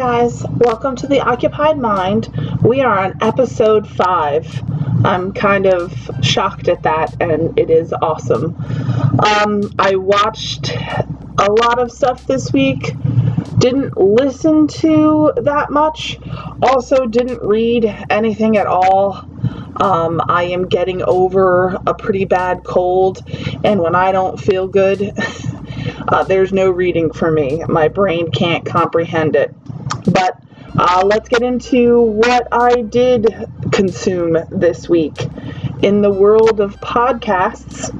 guys, welcome to the Occupied Mind. We are on episode 5. I'm kind of shocked at that, and it is awesome. Um, I watched a lot of stuff this week, didn't listen to that much, also didn't read anything at all. Um, I am getting over a pretty bad cold, and when I don't feel good, uh, there's no reading for me. My brain can't comprehend it. But uh, let's get into what I did consume this week. In the world of podcasts,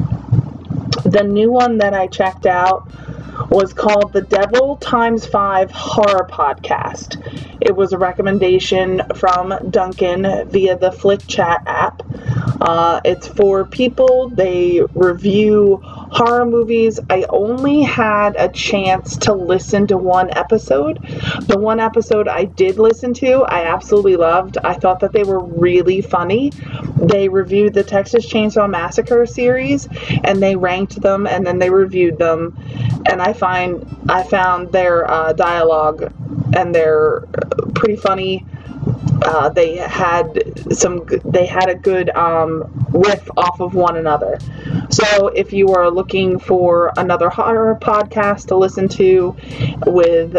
the new one that I checked out was called the Devil Times Five Horror Podcast. It was a recommendation from Duncan via the Flick Chat app. Uh, it's for people, they review horror movies. I only had a chance to listen to one episode. The one episode I did listen to, I absolutely loved. I thought that they were really funny. They reviewed the Texas Chainsaw Massacre series and they ranked them and then they reviewed them. And I find I found their uh, dialogue and their pretty funny. Uh, they had some. They had a good um, riff off of one another. So if you are looking for another horror podcast to listen to with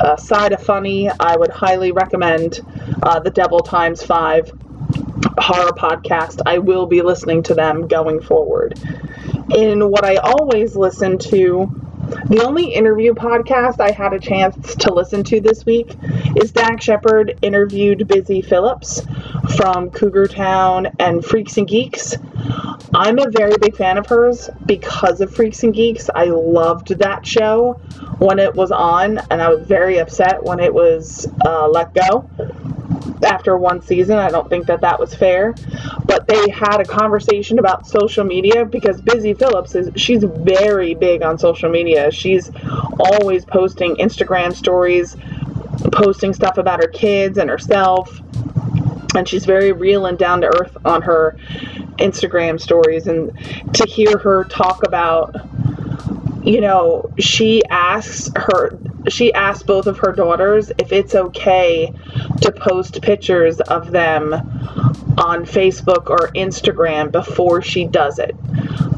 a side of funny, I would highly recommend uh, the Devil Times Five horror podcast. I will be listening to them going forward. In what I always listen to the only interview podcast I had a chance to listen to this week is Dax Shepard interviewed Busy Phillips from Cougar Town and Freaks and Geeks. I'm a very big fan of hers because of Freaks and Geeks. I loved that show when it was on, and I was very upset when it was uh, let go after one season. I don't think that that was fair. But they had a conversation about social media because Busy Phillips is she's very big on social media. She's always posting Instagram stories, posting stuff about her kids and herself. And she's very real and down to earth on her Instagram stories and to hear her talk about you know, she asks her she asked both of her daughters if it's okay to post pictures of them on Facebook or Instagram before she does it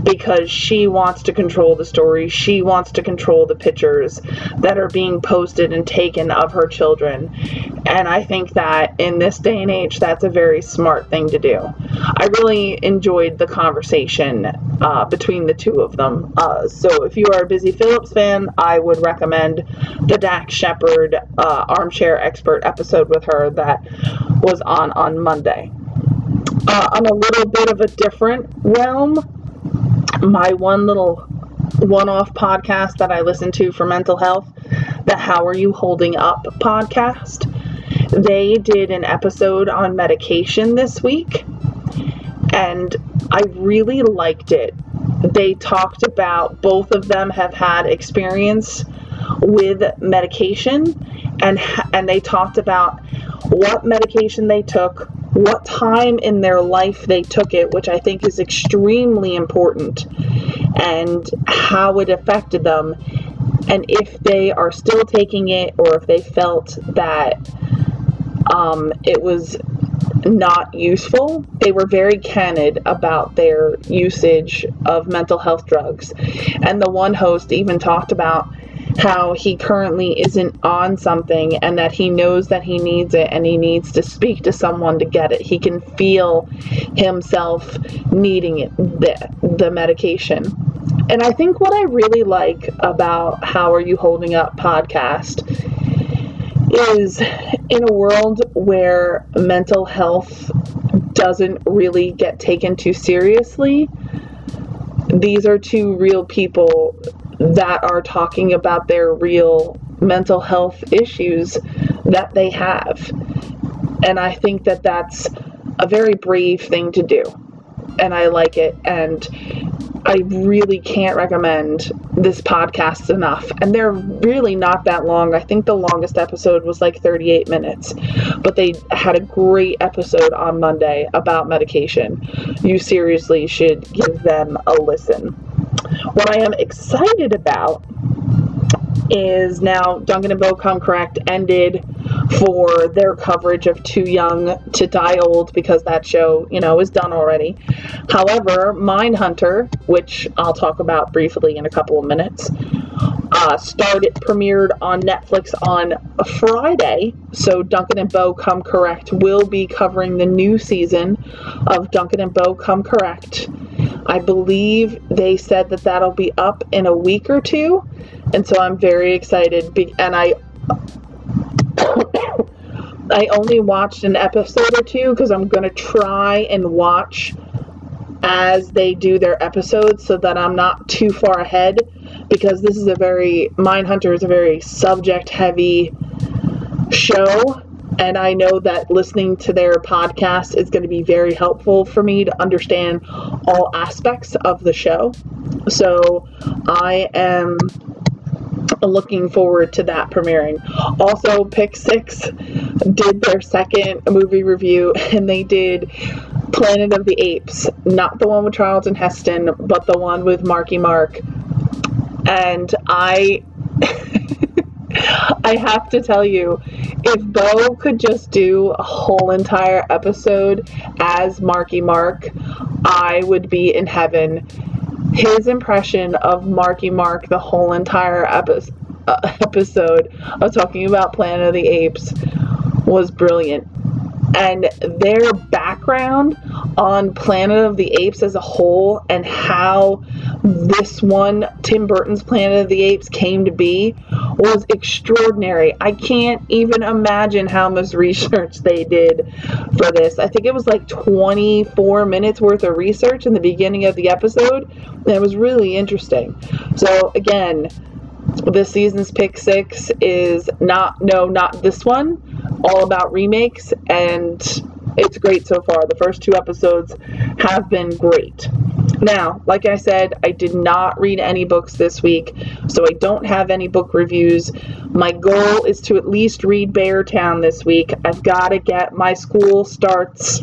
because she wants to control the story. She wants to control the pictures that are being posted and taken of her children. And I think that in this day and age, that's a very smart thing to do. I really enjoyed the conversation uh, between the two of them. Uh, so if you are a Busy Phillips fan, I would recommend the Dax Shepard uh, Armchair Expert episode with her that was on on Monday. Uh, on a little bit of a different realm, my one little one off podcast that I listen to for mental health, the How Are You Holding Up podcast. They did an episode on medication this week, and I really liked it. They talked about both of them have had experience with medication and and they talked about what medication they took, what time in their life they took it, which I think is extremely important, and how it affected them, and if they are still taking it or if they felt that um, it was not useful. They were very candid about their usage of mental health drugs. And the one host even talked about how he currently isn't on something and that he knows that he needs it and he needs to speak to someone to get it. He can feel himself needing it, the, the medication. And I think what I really like about How Are You Holding Up podcast is in a world where mental health doesn't really get taken too seriously, these are two real people that are talking about their real mental health issues that they have. And I think that that's a very brave thing to do. And I like it. And I really can't recommend this podcast enough. And they're really not that long. I think the longest episode was like 38 minutes. But they had a great episode on Monday about medication. You seriously should give them a listen. What I am excited about is now Duncan and Bo Come Correct ended for their coverage of Too Young to Die Old because that show, you know, is done already. However, Mindhunter, which I'll talk about briefly in a couple of minutes, uh, started premiered on Netflix on Friday. So Duncan and Bo Come Correct will be covering the new season of Duncan and Bo Come Correct. I believe they said that that'll be up in a week or two, and so I'm very excited. And I I only watched an episode or two because I'm gonna try and watch as they do their episodes so that I'm not too far ahead because this is a very Mindhunter is a very subject heavy show and I know that listening to their podcast is going to be very helpful for me to understand all aspects of the show. So I am looking forward to that premiering. Also, Pick Six did their second movie review and they did Planet of the Apes, not the one with Charlton Heston, but the one with Marky Mark. And I I have to tell you, if Bo could just do a whole entire episode as Marky Mark, I would be in heaven. His impression of Marky Mark the whole entire epi- uh, episode of talking about Planet of the Apes was brilliant and their background on Planet of the Apes as a whole and how this one, Tim Burton's Planet of the Apes, came to be was extraordinary. I can't even imagine how much research they did for this. I think it was like 24 minutes worth of research in the beginning of the episode, and it was really interesting. So, again, this season's pick six is not, no, not this one, all about remakes, and it's great so far. The first two episodes have been great. Now, like I said, I did not read any books this week, so I don't have any book reviews. My goal is to at least read Beartown this week. I've got to get my school starts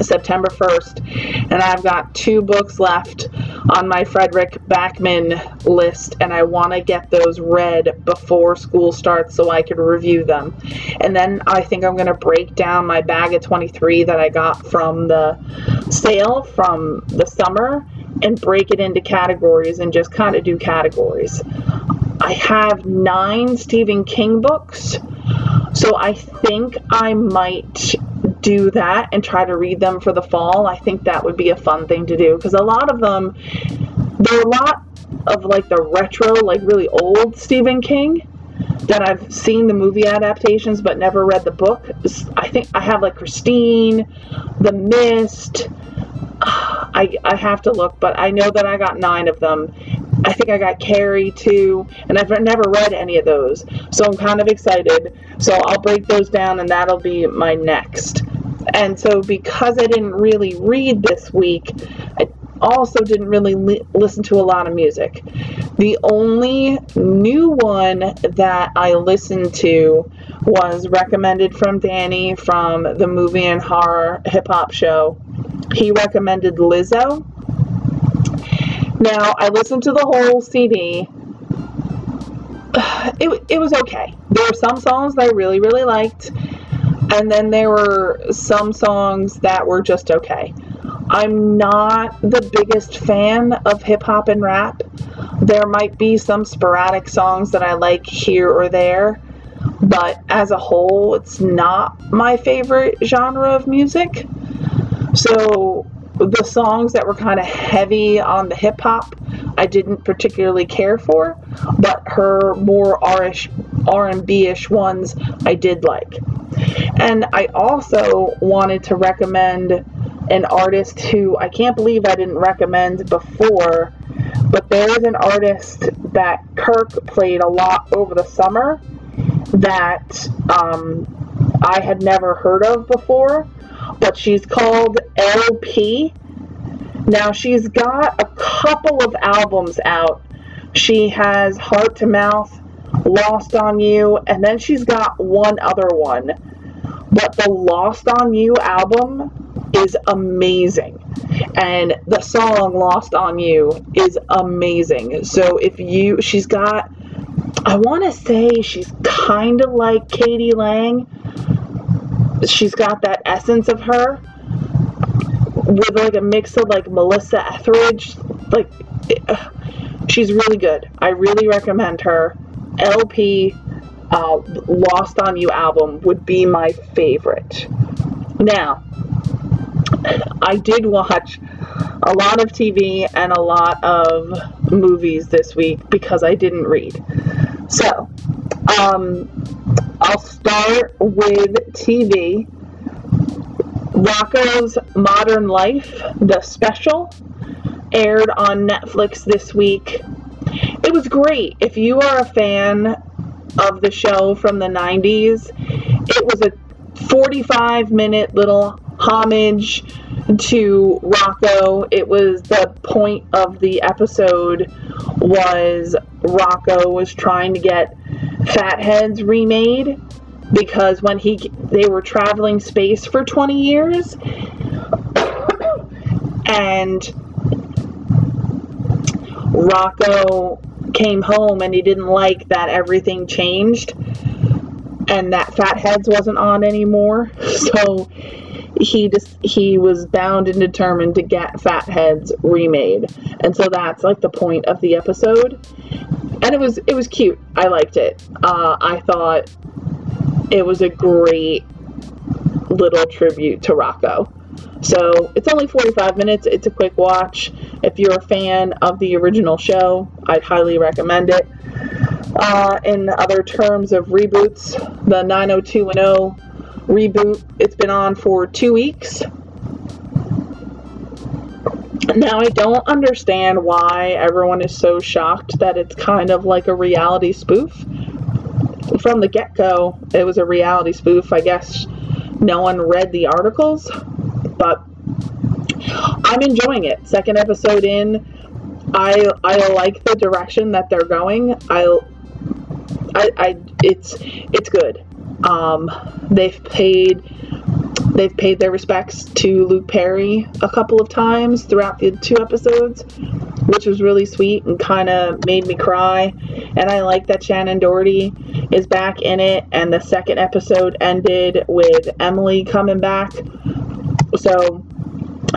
September 1st, and I've got two books left on my Fredrik Backman list, and I want to get those read before school starts so I can review them. And then I think I'm going to break down my bag of 23 that I got from the sale from the summer and break it into categories and just kind of do categories. I have nine Stephen King books, so I think I might do that and try to read them for the fall. I think that would be a fun thing to do because a lot of them, there are a lot of like the retro, like really old Stephen King that I've seen the movie adaptations but never read the book. I think I have like Christine, The Mist. I, I have to look, but I know that I got nine of them. I think I got Carrie too, and I've never read any of those. So I'm kind of excited. So I'll break those down, and that'll be my next. And so, because I didn't really read this week, I also didn't really li- listen to a lot of music. The only new one that I listened to was recommended from Danny from the movie and horror hip hop show. He recommended Lizzo. Now, I listened to the whole CD. It, it was okay. There were some songs that I really, really liked and then there were some songs that were just okay. I'm not the biggest fan of hip hop and rap. There might be some sporadic songs that I like here or there, but as a whole, it's not my favorite genre of music. So the songs that were kind of heavy on the hip hop, I didn't particularly care for, but her more R&B-ish ones I did like. And I also wanted to recommend an artist who I can't believe I didn't recommend before, but there is an artist that Kirk played a lot over the summer that um, I had never heard of before, but she's called LP. Now she's got a couple of albums out. She has Heart to Mouth, Lost on You, and then she's got one other one. But the Lost on You album is amazing. And the song Lost on You is amazing. So if you, she's got I want to say she's kind of like k.d. lang. She's got that essence of her with like a mix of like Melissa Etheridge. Like, it, she's really good. I really recommend her. LP uh, Lost on You album would be my favorite. Now, I did watch a lot of TV and a lot of movies this week because I didn't read. So, um, I'll start with TV. Rocko's Modern Life, the special, aired on Netflix this week. It was great. If you are a fan of the show from the 90s, it was a 45 minute little homage to Rocko. It was the point of the episode was Rocko was trying to get Fatheads remade because when he they were traveling space for 20 years and Rocko came home and he didn't like that everything changed and that Fatheads wasn't on anymore. So he just he was bound and determined to get Fatheads remade. And so that's like the point of the episode. And it was it was cute. I liked it. Uh, I thought it was a great little tribute to Rocko. So it's only 45 minutes. It's a quick watch. If you're a fan of the original show, I'd highly recommend it. Uh, in other terms of reboots, the 90210 reboot, it's been on for two weeks. Now, I don't understand why everyone is so shocked that it's kind of like a reality spoof. From the get go, it was a reality spoof. I guess no one read the articles, but I'm enjoying it. Second episode in, I I like the direction that they're going. I I, I it's it's good. Um, they've paid they've paid their respects to Luke Perry a couple of times throughout the two episodes, which was really sweet and kind of made me cry. And I like that Shannen Doherty is back in it. And the second episode ended with Emily coming back. So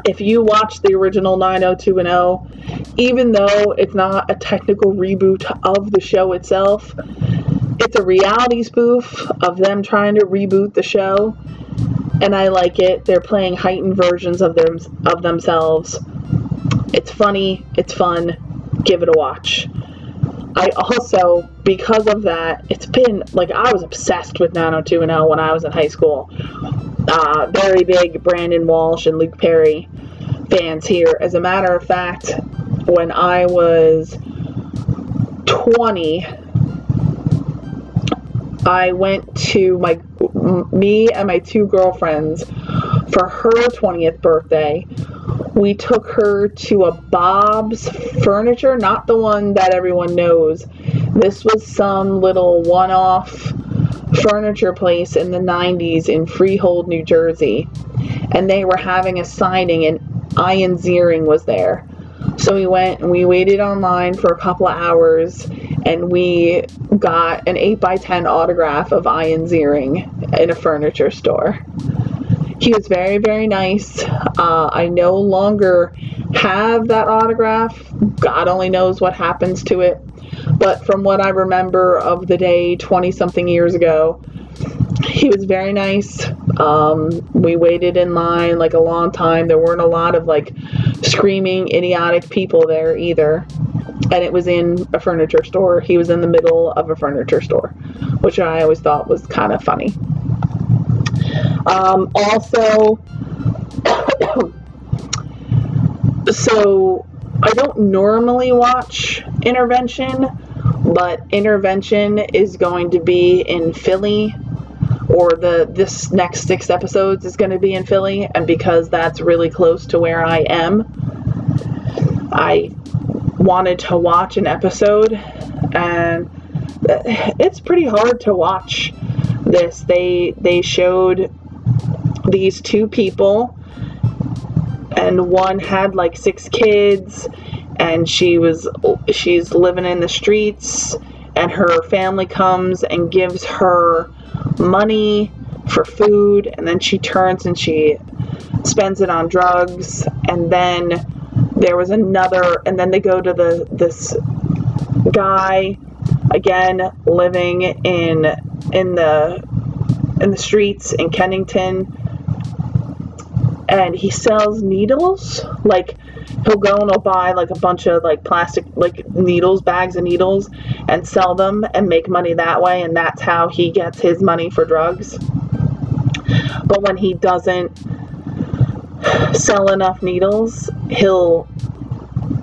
if you watch the original 90210, even though it's not a technical reboot of the show itself, it's a reality spoof of them trying to reboot the show and I like it. They're playing heightened versions of them of themselves. It's funny, it's fun. Give it a watch. I also, because of that, it's been like I was obsessed with 90210 when I was in high school. Uh, very big Brandon Walsh and Luke Perry fans here. As a matter of fact, when I was 20, I went to my me and my two girlfriends for her 20th birthday. We took her to a Bob's Furniture, not the one that everyone knows. This was some little one-off furniture place in the 90s in Freehold, New Jersey. And they were having a signing and Ian Ziering was there. So we went and we waited online for a couple of hours and we got an 8x10 autograph of Ian Ziering in a furniture store. He was very, very nice. Uh, I no longer have that autograph. God only knows what happens to it. But from what I remember of the day 20 something years ago, he was very nice. Um, we waited in line like a long time. There weren't a lot of like screaming, idiotic people there either. And it was in a furniture store. He was in the middle of a furniture store, which I always thought was kind of funny. Um, also, so I don't normally watch Intervention, but Intervention is going to be in Philly or the this next six episodes is going to be in Philly, and because that's really close to where I am, I wanted to watch an episode, and it's pretty hard to watch this. They they showed these two people, and one had like six kids, and she was she's living in the streets and her family comes and gives her money for food and then she turns and she spends it on drugs and then there was another and then they go to the this guy again living in in the in the streets in Kensington and he sells needles like he'll go and he'll buy like a bunch of like plastic like needles bags of needles and sell them and make money that way and that's how he gets his money for drugs but when he doesn't sell enough needles he'll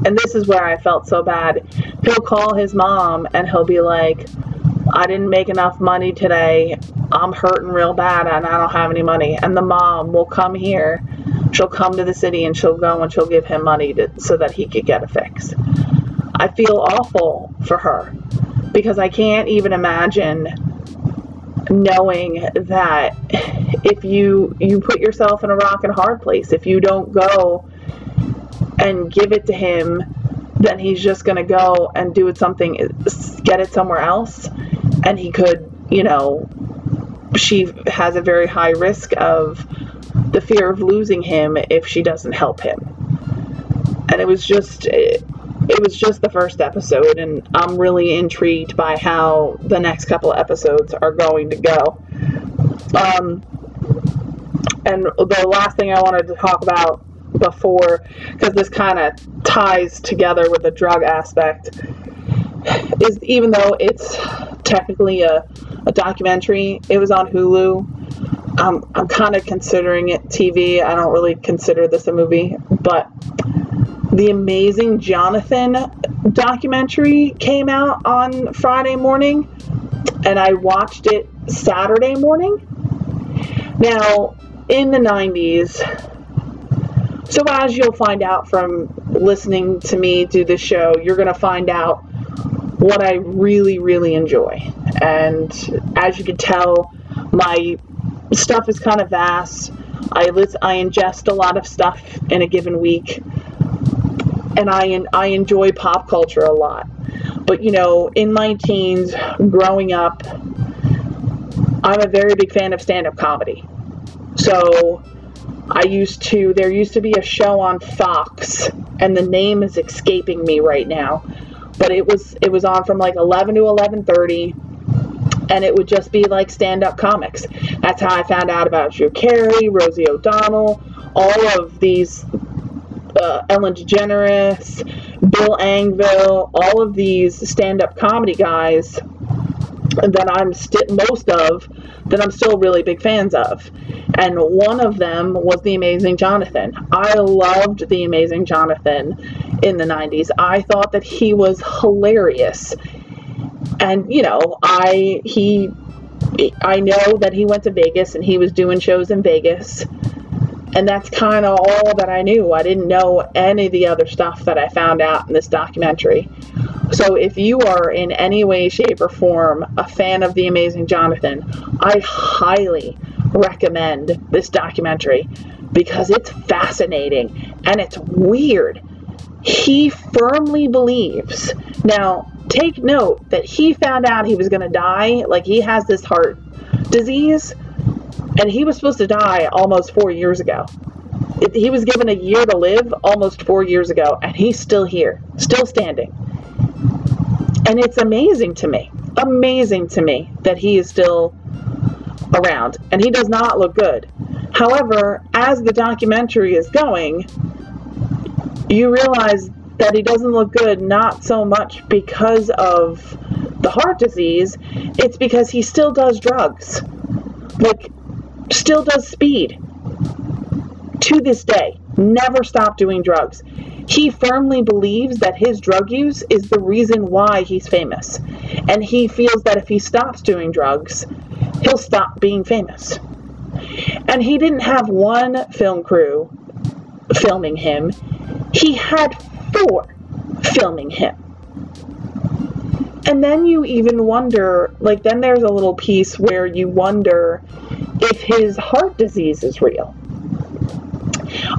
and this is where I felt so bad he'll call his mom and he'll be like I didn't make enough money today. I'm hurting real bad and I don't have any money. And the mom will come here. She'll come to the city and she'll go and she'll give him money to, so that he could get a fix. I feel awful for her because I can't even imagine knowing that if you you put yourself in a rock and hard place if you don't go and give it to him then he's just going to go and do it something get it somewhere else and he could you know she has a very high risk of the fear of losing him if she doesn't help him. And it was just it, it was just the first episode and i'm really intrigued by how the next couple of episodes are going to go. Um, and the last thing i wanted to talk about before because this kind of ties together with the drug aspect is even though it's technically a, a documentary it was on hulu um, i'm kind of considering it tv i don't really consider this a movie but the amazing jonathan documentary came out on friday morning and i watched it saturday morning now in the 90s so, as you'll find out from listening to me do this show, you're going to find out what I really, really enjoy. And as you can tell, my stuff is kind of vast. I I ingest a lot of stuff in a given week, and I I enjoy pop culture a lot. But you know, in my teens, growing up, I'm a very big fan of stand-up comedy. So I used to, there used to be a show on Fox, and the name is escaping me right now, but it was it was on from like 11 to 11:30, and it would just be like stand-up comics. That's how I found out about Drew Carey, Rosie O'Donnell, all of these uh, Ellen DeGeneres, Bill Engvall, all of these stand-up comedy guys that I'm st- most of that I'm still really big fans of. And one of them was The Amazing Jonathan. I loved The Amazing Jonathan in the 90s. I thought that he was hilarious. And you know, I he I know that he went to Vegas and he was doing shows in Vegas. And that's kind of all that I knew. I didn't know any of the other stuff that I found out in this documentary. So if you are in any way, shape, or form a fan of The Amazing Jonathan, I highly recommend this documentary because it's fascinating and it's weird. He firmly believes. Now, take note that he found out he was going to die, like he has this heart disease, and he was supposed to die almost four years ago. It, he was given a year to live almost four years ago, and he's still here, still standing. And it's amazing to me, amazing to me that he is still around and he does not look good. However, as the documentary is going, you realize that he doesn't look good not so much because of the heart disease, it's because he still does drugs. Like, still does speed. To this day, never stopped doing drugs. He firmly believes that his drug use is the reason why he's famous. And he feels that if he stops doing drugs, he'll stop being famous. And he didn't have one film crew filming him, he had four filming him. And then you even wonder, like, then there's a little piece where you wonder if his heart disease is real.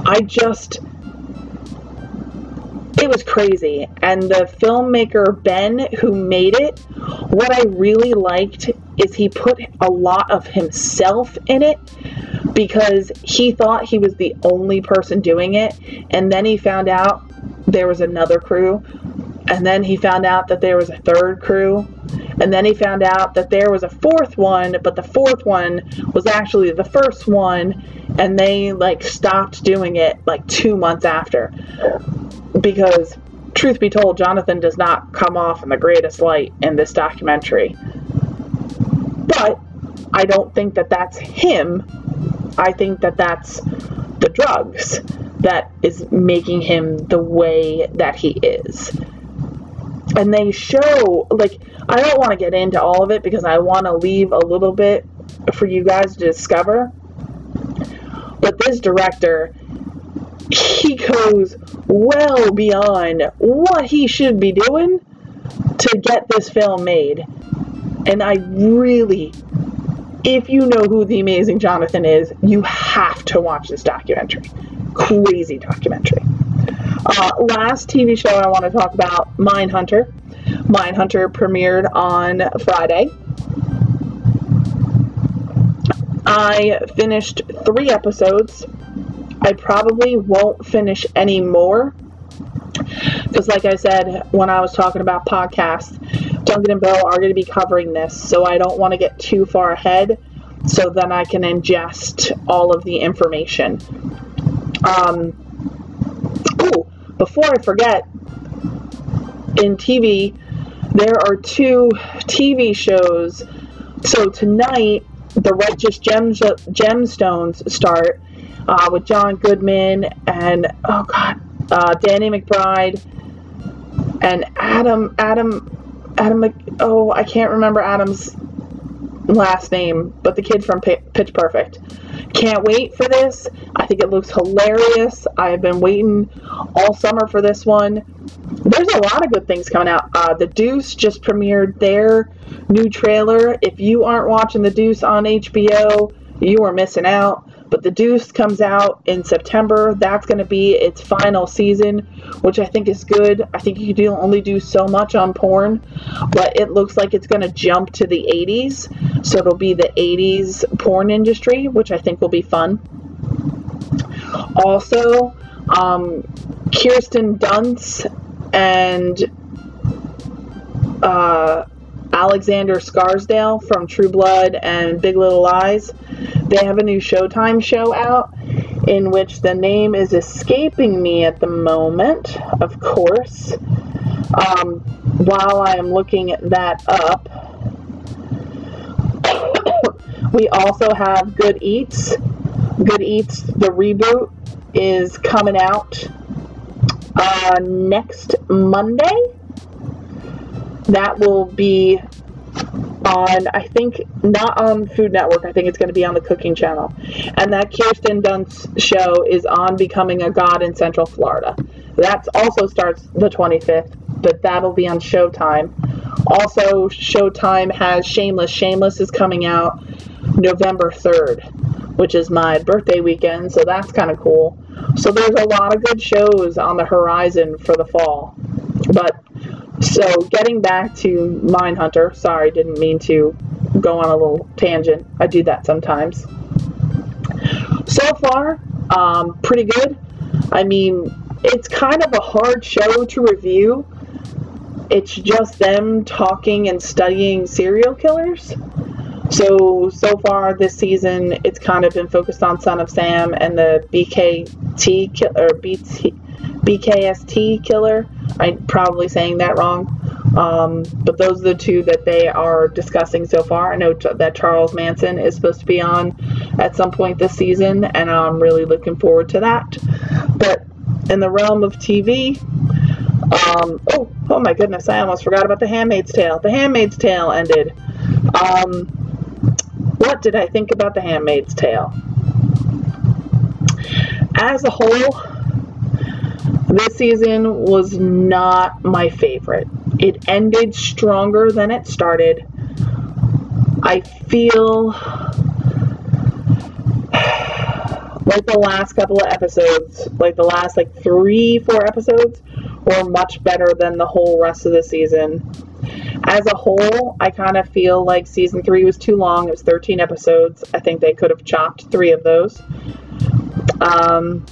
I just it was crazy. And the filmmaker Ben, who made it, what I really liked is he put a lot of himself in it because he thought he was the only person doing it. And then he found out there was another crew. And then he found out that there was a third crew. And then he found out that there was a fourth one, but the fourth one was actually the first one. And they like stopped doing it like two months after because truth be told, Jonathan does not come off in the greatest light in this documentary. But I don't think that that's him. I think that that's the drugs that is making him the way that he is. And they show, like, I don't want to get into all of it because I want to leave a little bit for you guys to discover. But this director he goes well beyond what he should be doing to get this film made. And I really, if you know who the amazing Jonathan is, you have to watch this documentary. Crazy documentary. Uh, last TV show I want to talk about Mindhunter. Mindhunter premiered on Friday. I finished three episodes I probably won't finish any more because like I said when I was talking about podcasts, Duncan and Bill are going to be covering this, so I don't want to get too far ahead so then I can ingest all of the information. Um, oh, before I forget, in TV, there are two TV shows. So tonight, the Righteous Gems, Gemstones start, uh, with John Goodman and oh god, uh, Danny McBride and Adam Adam Adam. Mc, oh, I can't remember Adam's last name, but the kid from Pitch Perfect. Can't wait for this. I think it looks hilarious. I have been waiting all summer for this one. There's a lot of good things coming out. Uh, the Deuce just premiered their new trailer. If you aren't watching The Deuce on HBO, you are missing out. But The Deuce comes out in September. That's going to be its final season, which I think is good. I think you can only do so much on porn, but it looks like it's going to jump to the 80s. So it'll be the 80s porn industry, which I think will be fun. Also, um, Kirsten Dunst and uh, Alexander Skarsgård from True Blood and Big Little Lies. They have a new Showtime show out in which the name is escaping me at the moment, of course. Um, while I am looking that up, we also have Good Eats. Good Eats, the reboot, is coming out uh, next Monday that will be on, I think, not on Food Network. I think it's going to be on the Cooking Channel. And that Kirsten Dunst show is on Becoming a God in Central Florida. That also starts the 25th, but that'll be on Showtime. Also, Showtime has Shameless. Shameless is coming out November 3rd, which is my birthday weekend, so that's kind of cool. So there's a lot of good shows on the horizon for the fall. But so getting back to Mindhunter, sorry, didn't mean to go on a little tangent. I do that sometimes. So far, um, pretty good. I mean, it's kind of a hard show to review. It's just them talking and studying serial killers. So, so far this season, it's kind of been focused on Son of Sam and the BKT or BT, BKST killer. I'm probably saying that wrong. Um, but those are the two that they are discussing so far. I know that Charles Manson is supposed to be on at some point this season, and I'm really looking forward to that. But in the realm of TV, um, oh, oh my goodness, I almost forgot about The Handmaid's Tale. The Handmaid's Tale ended. Um, what did I think about The Handmaid's Tale? As a whole, this season was not my favorite. It ended stronger than it started. I feel like the last couple of episodes, like the last like three, four episodes, were much better than the whole rest of the season. As a whole, I kind of feel like season three was too long. It was 13 episodes. I think they could have chopped three of those. Um,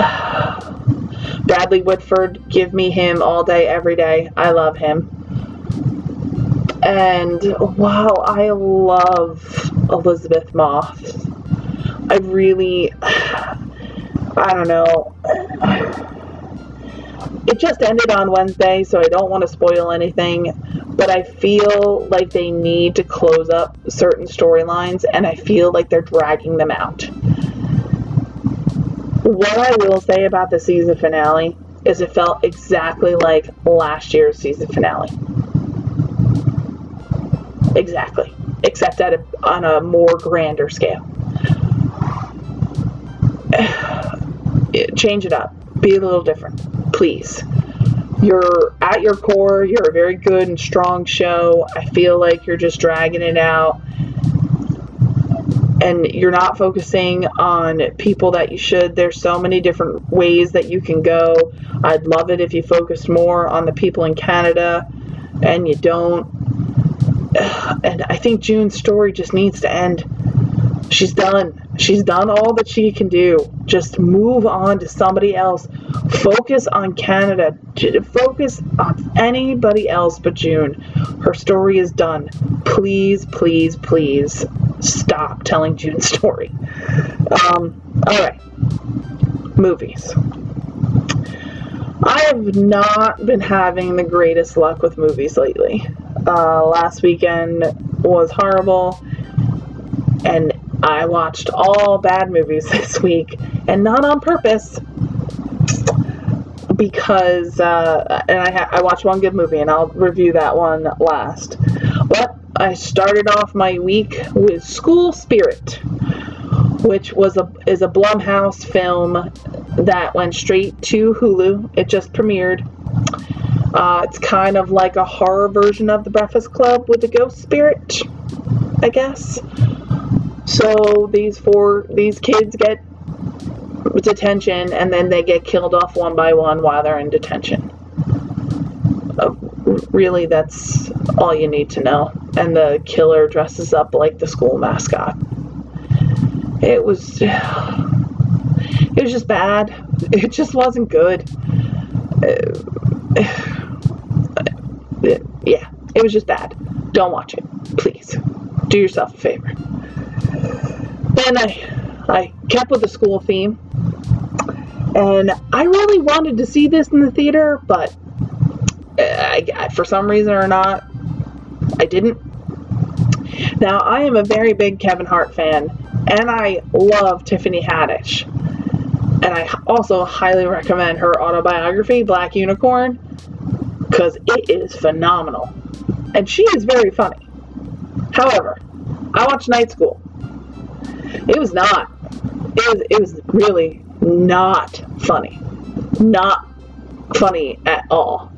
Bradley Whitford, give me him all day, every day. I love him. And wow, I love Elisabeth Moss. I really, I don't know. It just ended on Wednesday, so I don't want to spoil anything, but I feel like they need to close up certain storylines, and I feel like they're dragging them out. What I will say about the season finale is it felt exactly like last year's season finale. Exactly. Except at a, on a more grander scale. Change it up. Be a little different, please. You're at your core, you're a very good and strong show. I feel like you're just dragging it out and you're not focusing on people that you should. There's so many different ways that you can go. I'd love it if you focused more on the people in Canada and you don't. And I think June's story just needs to end. She's done. She's done all that she can do. Just move on to somebody else. Focus on Canada. Focus on anybody else but June. Her story is done. Please, please, please stop telling June's story. Um, all right. Movies. I have not been having the greatest luck with movies lately. Uh, last weekend was horrible, and I watched all bad movies this week, and not on purpose. Because, uh, and I, ha- I watched one good movie, and I'll review that one last. But I started off my week with School Spirit, which was a is a Blumhouse film that went straight to Hulu. It just premiered. Uh, it's kind of like a horror version of The Breakfast Club with a ghost spirit, I guess. So these four these kids get detention and then they get killed off one by one while they're in detention. Really, that's all you need to know. And the killer dresses up like the school mascot. It was it was just bad. It just wasn't good. Yeah, it was just bad. Don't watch it, please. Do yourself a favor. Then I, I kept with the school theme, and I really wanted to see this in the theater, but I, for some reason or not, I didn't. Now I am a very big Kevin Hart fan, and I love Tiffany Haddish, and I also highly recommend her autobiography, Black Unicorn, because it is phenomenal, and she is very funny. However, I watched Night School. It was not. It was. It was really not funny. Not funny at all.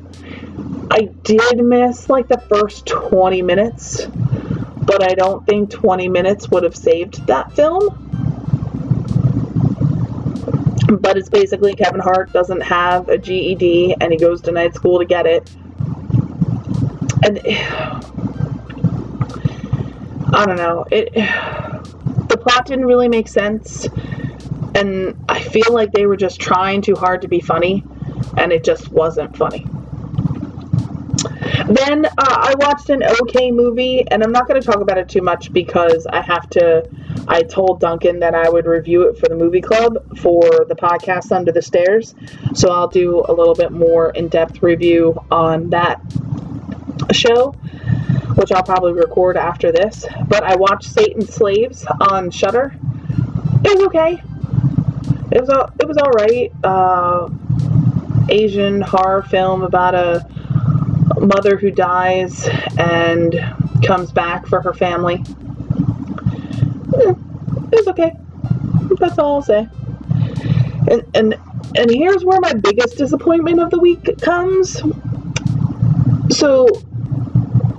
I did miss like the first 20 minutes, but I don't think 20 minutes would have saved that film. But it's basically Kevin Hart doesn't have a GED and he goes to night school to get it. And I don't know. It the plot didn't really make sense and I feel like they were just trying too hard to be funny and it just wasn't funny. Then uh, I watched an okay movie, and I'm not going to talk about it too much because I have to. I told Duncan that I would review it for the movie club for the podcast Under the Stairs, so I'll do a little bit more in depth review on that show, which I'll probably record after this. But I watched Satan's Slaves on Shudder. It was okay. It was all, it was all right. Uh, Asian horror film about a mother who dies and comes back for her family. Yeah, it was okay. That's all I'll say. And and and here's where my biggest disappointment of the week comes. So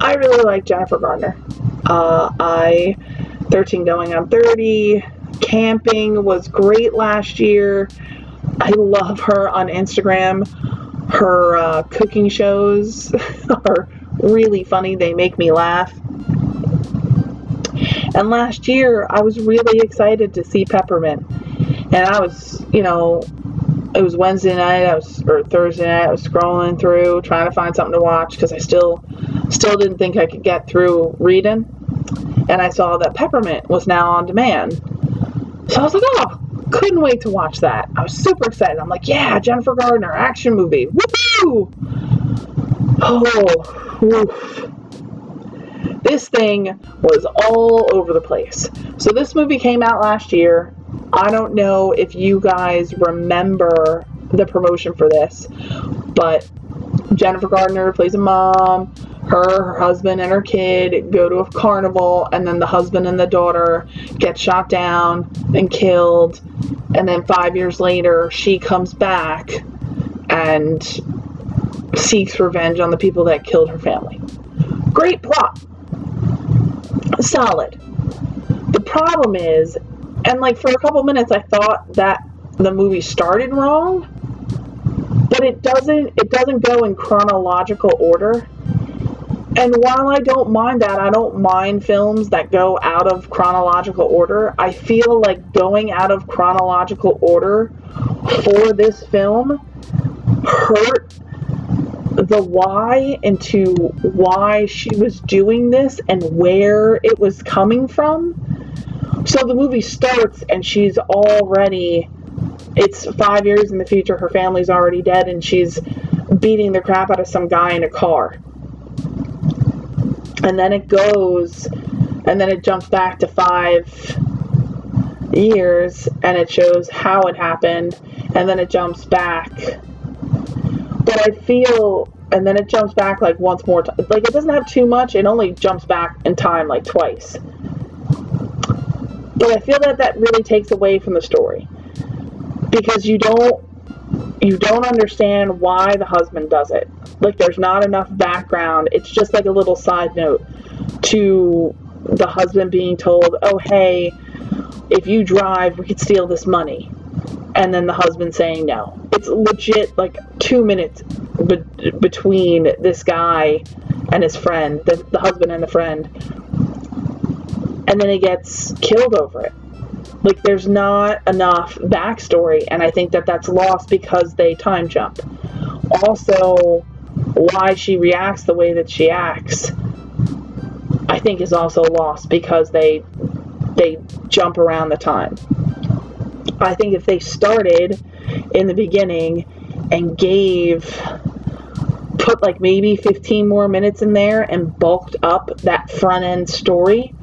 I really like Jennifer Garner. Uh, I 13 going on 30. Camping was great last year. I love her on Instagram. Her uh, cooking shows are really funny. They make me laugh. And last year, I was really excited to see Peppermint. And I was, you know, it was Wednesday night, I was or Thursday night, I was scrolling through trying to find something to watch because I still still didn't think I could get through reading. And I saw that Peppermint was now on demand. So I was like, oh, couldn't wait to watch that. I was super excited. I'm like, yeah, Jennifer Gardner, action movie. Woohoo! Oh, oof. This thing was all over the place. So this movie came out last year. I don't know if you guys remember the promotion for this, but Jennifer Gardner plays a mom. Her, husband, and her kid go to a carnival, and then the husband and the daughter get shot down and killed. And then five years later, she comes back and seeks revenge on the people that killed her family. Great plot. Solid. The problem is, and like for a couple minutes, I thought that the movie started wrong, but it doesn't. It doesn't go in chronological order. And while I don't mind that, I don't mind films that go out of chronological order. I feel like going out of chronological order for this film hurt the why into why she was doing this and where it was coming from. So the movie starts and she's already it's 5 years in the future her family's already dead and she's beating the crap out of some guy in a car. And then it goes and then it jumps back to 5 years and it shows how it happened and then it jumps back but I feel, and then it jumps back like once more. Like it doesn't have too much. It only jumps back in time like twice. But I feel that that really takes away from the story because you don't you don't understand why the husband does it. Like there's not enough background. It's just like a little side note to the husband being told, "Oh hey, if you drive, we could steal this money." and then the husband saying no. It's legit like two minutes be- between this guy and his friend, the, the husband and the friend, and then he gets killed over it. Like, there's not enough backstory, and I think that that's lost because they time jump. Also, why she reacts the way that she acts, I think, is also lost because they they jump around the time. I think if they started in the beginning and gave put like maybe 15 more minutes in there and bulked up that front end story,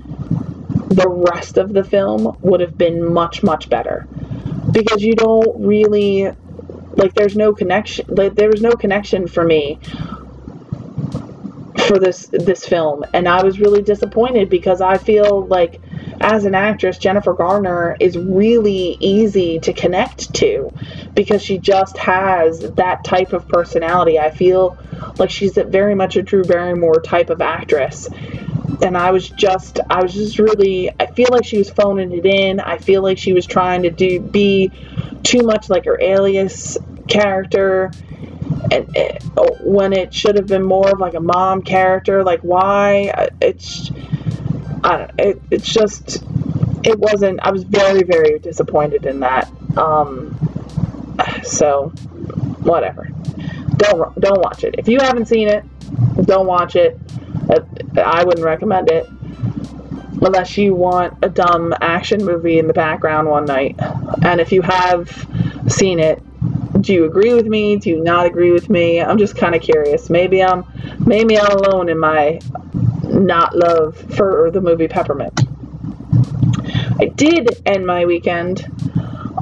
the rest of the film would have been much much better. Because you don't really like there's no connection like, there was no connection for me for this this film and I was really disappointed because I feel like as an actress, Jennifer Garner is really easy to connect to because she just has that type of personality. I feel like she's very much a Drew Barrymore type of actress. And I was just, I was just really, I feel like she was phoning it in. I feel like she was trying to do, be too much like her alias character. And it, when it should have been more of like a mom character like why? It's I don't it, it's just it wasn't I was very very disappointed in that. Um so whatever. Don't don't watch it. If you haven't seen it don't watch it I wouldn't recommend it unless you want a dumb action movie in the background one night and if you have seen it do you agree with me do you not agree with me i'm just kind of curious maybe i'm maybe i'm alone in my not love for the movie Peppermint. I did end my weekend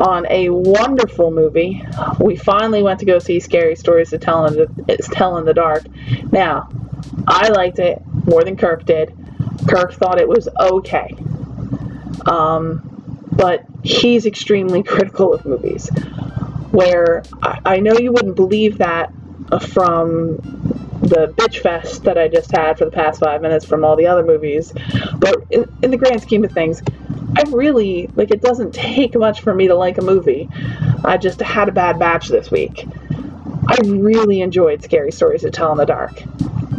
on a wonderful movie. We finally went to go see Scary Stories to Tell in the, Tell in the Dark. Now, I liked it more than Kirk did. Kirk thought it was okay. Um, but he's extremely critical of movies. Where I, I know you wouldn't believe that from the bitch fest that I just had for the past five minutes from all the other movies. But in, in the grand scheme of things, I really like it doesn't take much for me to like a movie. I just had a bad batch this week. I really enjoyed Scary Stories to Tell in the Dark.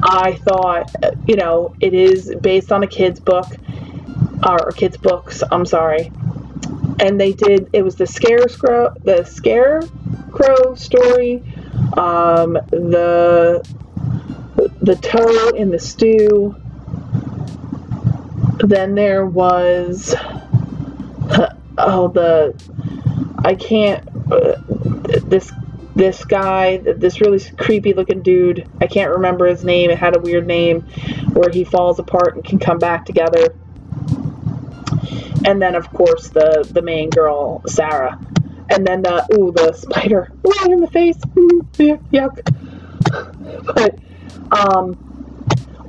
I thought, you know, it is based on a kid's book, or kids' books, I'm sorry. And they did, it was the Scarecrow, the Scarecrow story, um, the, the toe in the stew. Then there was, oh, the, I can't, uh, this this guy, this really creepy looking dude, I can't remember his name, it had a weird name, where he falls apart and can come back together. And then, of course, the, the main girl, Sarah. And then the, ooh, the spider, right in the face, yuck. But, um,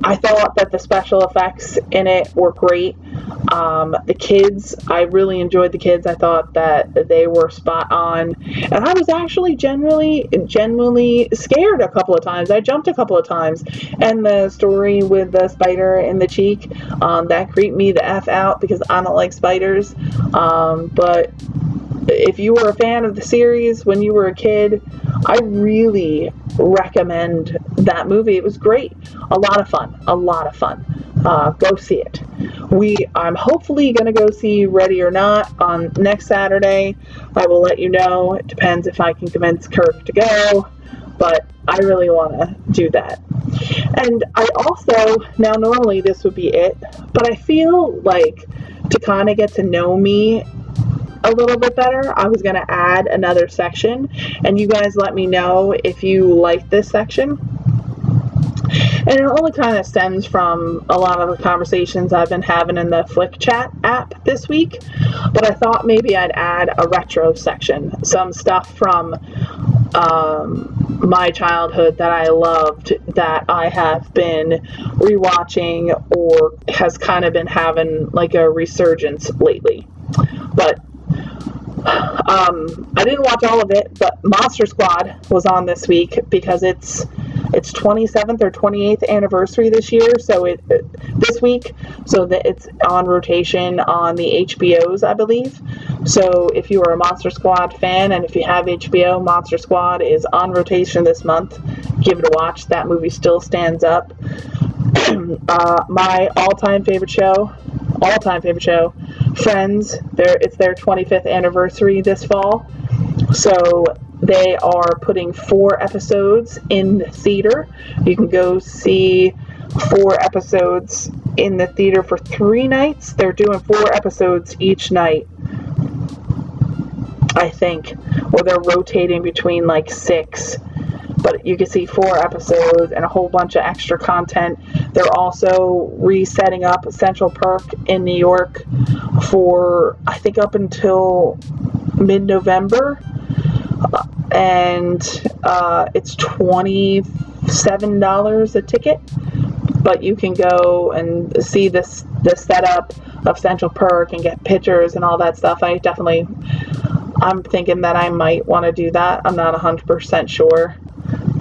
I thought that the special effects in it were great. Um, the kids, I really enjoyed the kids. I thought that they were spot on, and I was actually genuinely, genuinely scared a couple of times. I jumped a couple of times, and the story with the spider in the cheek um, that creeped me the f out because I don't like spiders. Um, but if you were a fan of the series when you were a kid, I really recommend that movie. It was great, a lot of fun, a lot of fun. Uh, go see it. We, I'm hopefully going to go see Ready or Not on next Saturday. I will let you know. It depends if I can convince Kirk to go, but I really want to do that. And I also, now normally this would be it, but I feel like to kind of get to know me a little bit better, I was going to add another section, and you guys let me know if you like this section. And it only kind of stems from a lot of the conversations I've been having in the Flick Chat app this week. But I thought maybe I'd add a retro section, some stuff from um, my childhood that I loved that I have been rewatching or has kind of been having like a resurgence lately. But um, I didn't watch all of it, but Monster Squad was on this week because it's its 27th or 28th anniversary this year. So it, it this week, so that it's on rotation on the HBOs, I believe. So if you are a Monster Squad fan and if you have HBO, Monster Squad is on rotation this month. Give it a watch. That movie still stands up. uh, my all-time favorite show, all-time favorite show, Friends. Their it's their 25th anniversary this fall. So they are putting four episodes in the theater. You can go see four episodes in the theater for three nights. They're doing four episodes each night, I think, or they're rotating between like six. But you can see four episodes and a whole bunch of extra content. They're also resetting up Central Perk in New York for, I think, up until mid November and uh, it's $27 a ticket but you can go and see this the setup of Central Perk and get pictures and all that stuff. I definitely, I'm thinking that I might want to do that. I'm not 100% sure,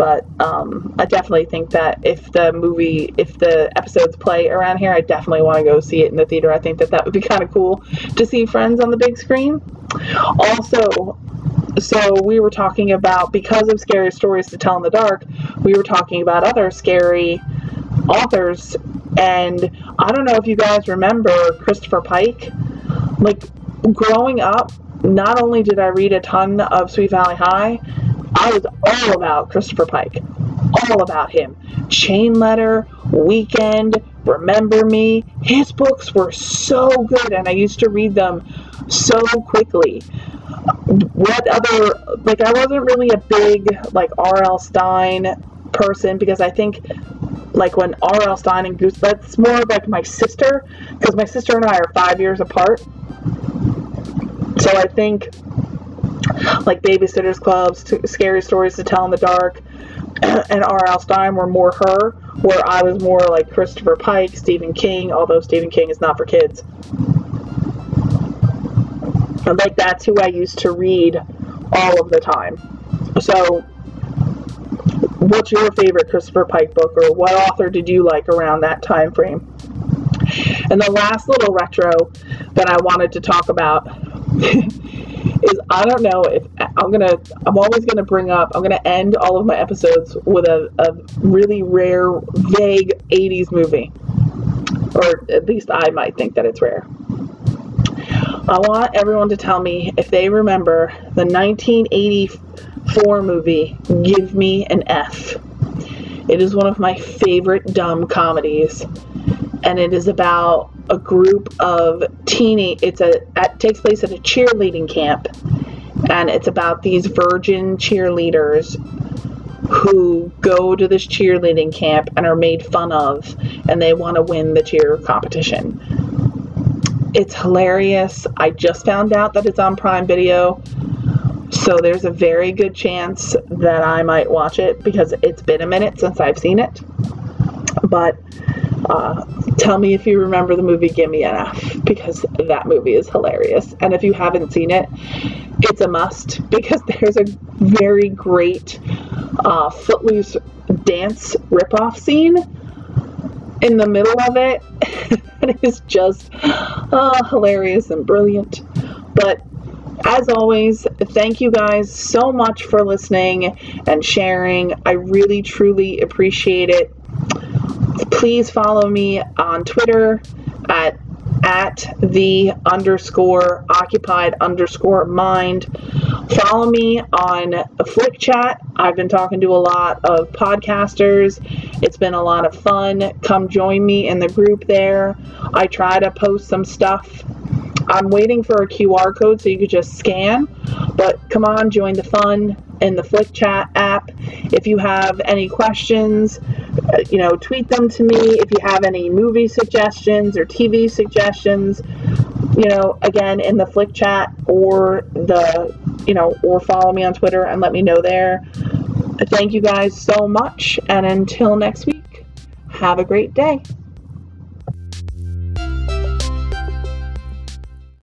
but um, I definitely think that if the movie, if the episodes play around here, I definitely want to go see it in the theater. I think that that would be kind of cool to see Friends on the big screen. Also, so we were talking about because of scary stories to tell in the dark we were talking about other scary authors and i don't know if you guys remember christopher pike like growing up not only did i read a ton of sweet valley high i was all about christopher pike all about him chain letter weekend remember me his books were so good and i used to read them so quickly what other like I wasn't really a big like R.L. Stine person because I think like when R.L. Stine and Goose that's more like my sister because my sister and I are five years apart. So I think like Babysitters Clubs, Scary Stories to Tell in the Dark, and R.L. Stine were more her, where I was more like Christopher Pike, Stephen King, although Stephen King is not for kids like that's who I used to read all of the time. So, what's your favorite Christopher Pike book, or what author did you like around that time frame? And the last little retro that I wanted to talk about is I don't know if I'm gonna I'm always gonna bring up I'm gonna end all of my episodes with a, a really rare vague 80s movie or at least I might think that it's rare. I want everyone to tell me if they remember the 1984 movie Give Me an F. It is one of my favorite dumb comedies and it is about a group of teeny it's a it takes place at a cheerleading camp and it's about these virgin cheerleaders who go to this cheerleading camp and are made fun of and they want to win the cheer competition. It's hilarious. I just found out that it's on Prime Video. So there's a very good chance that I might watch it because it's been a minute since I've seen it. But uh, tell me if you remember the movie Gimme an F because that movie is hilarious. And if you haven't seen it, it's a must because there's a very great uh, Footloose dance ripoff scene in the middle of it. it is just uh, hilarious and brilliant. But as always, thank you guys so much for listening and sharing. I really, truly appreciate it. Please follow me on Twitter at at the underscore occupied underscore mind. Follow me on Flick Chat. I've been talking to a lot of podcasters. It's been a lot of fun. Come join me in the group there. I try to post some stuff. I'm waiting for a QR code so you could just scan, but come on, join the fun in the Flick Chat app. If you have any questions, uh, you know, tweet them to me. If you have any movie suggestions or TV suggestions, you know, again in the Flick Chat or the, you know, or follow me on Twitter and let me know there. Thank you guys so much, and until next week, have a great day.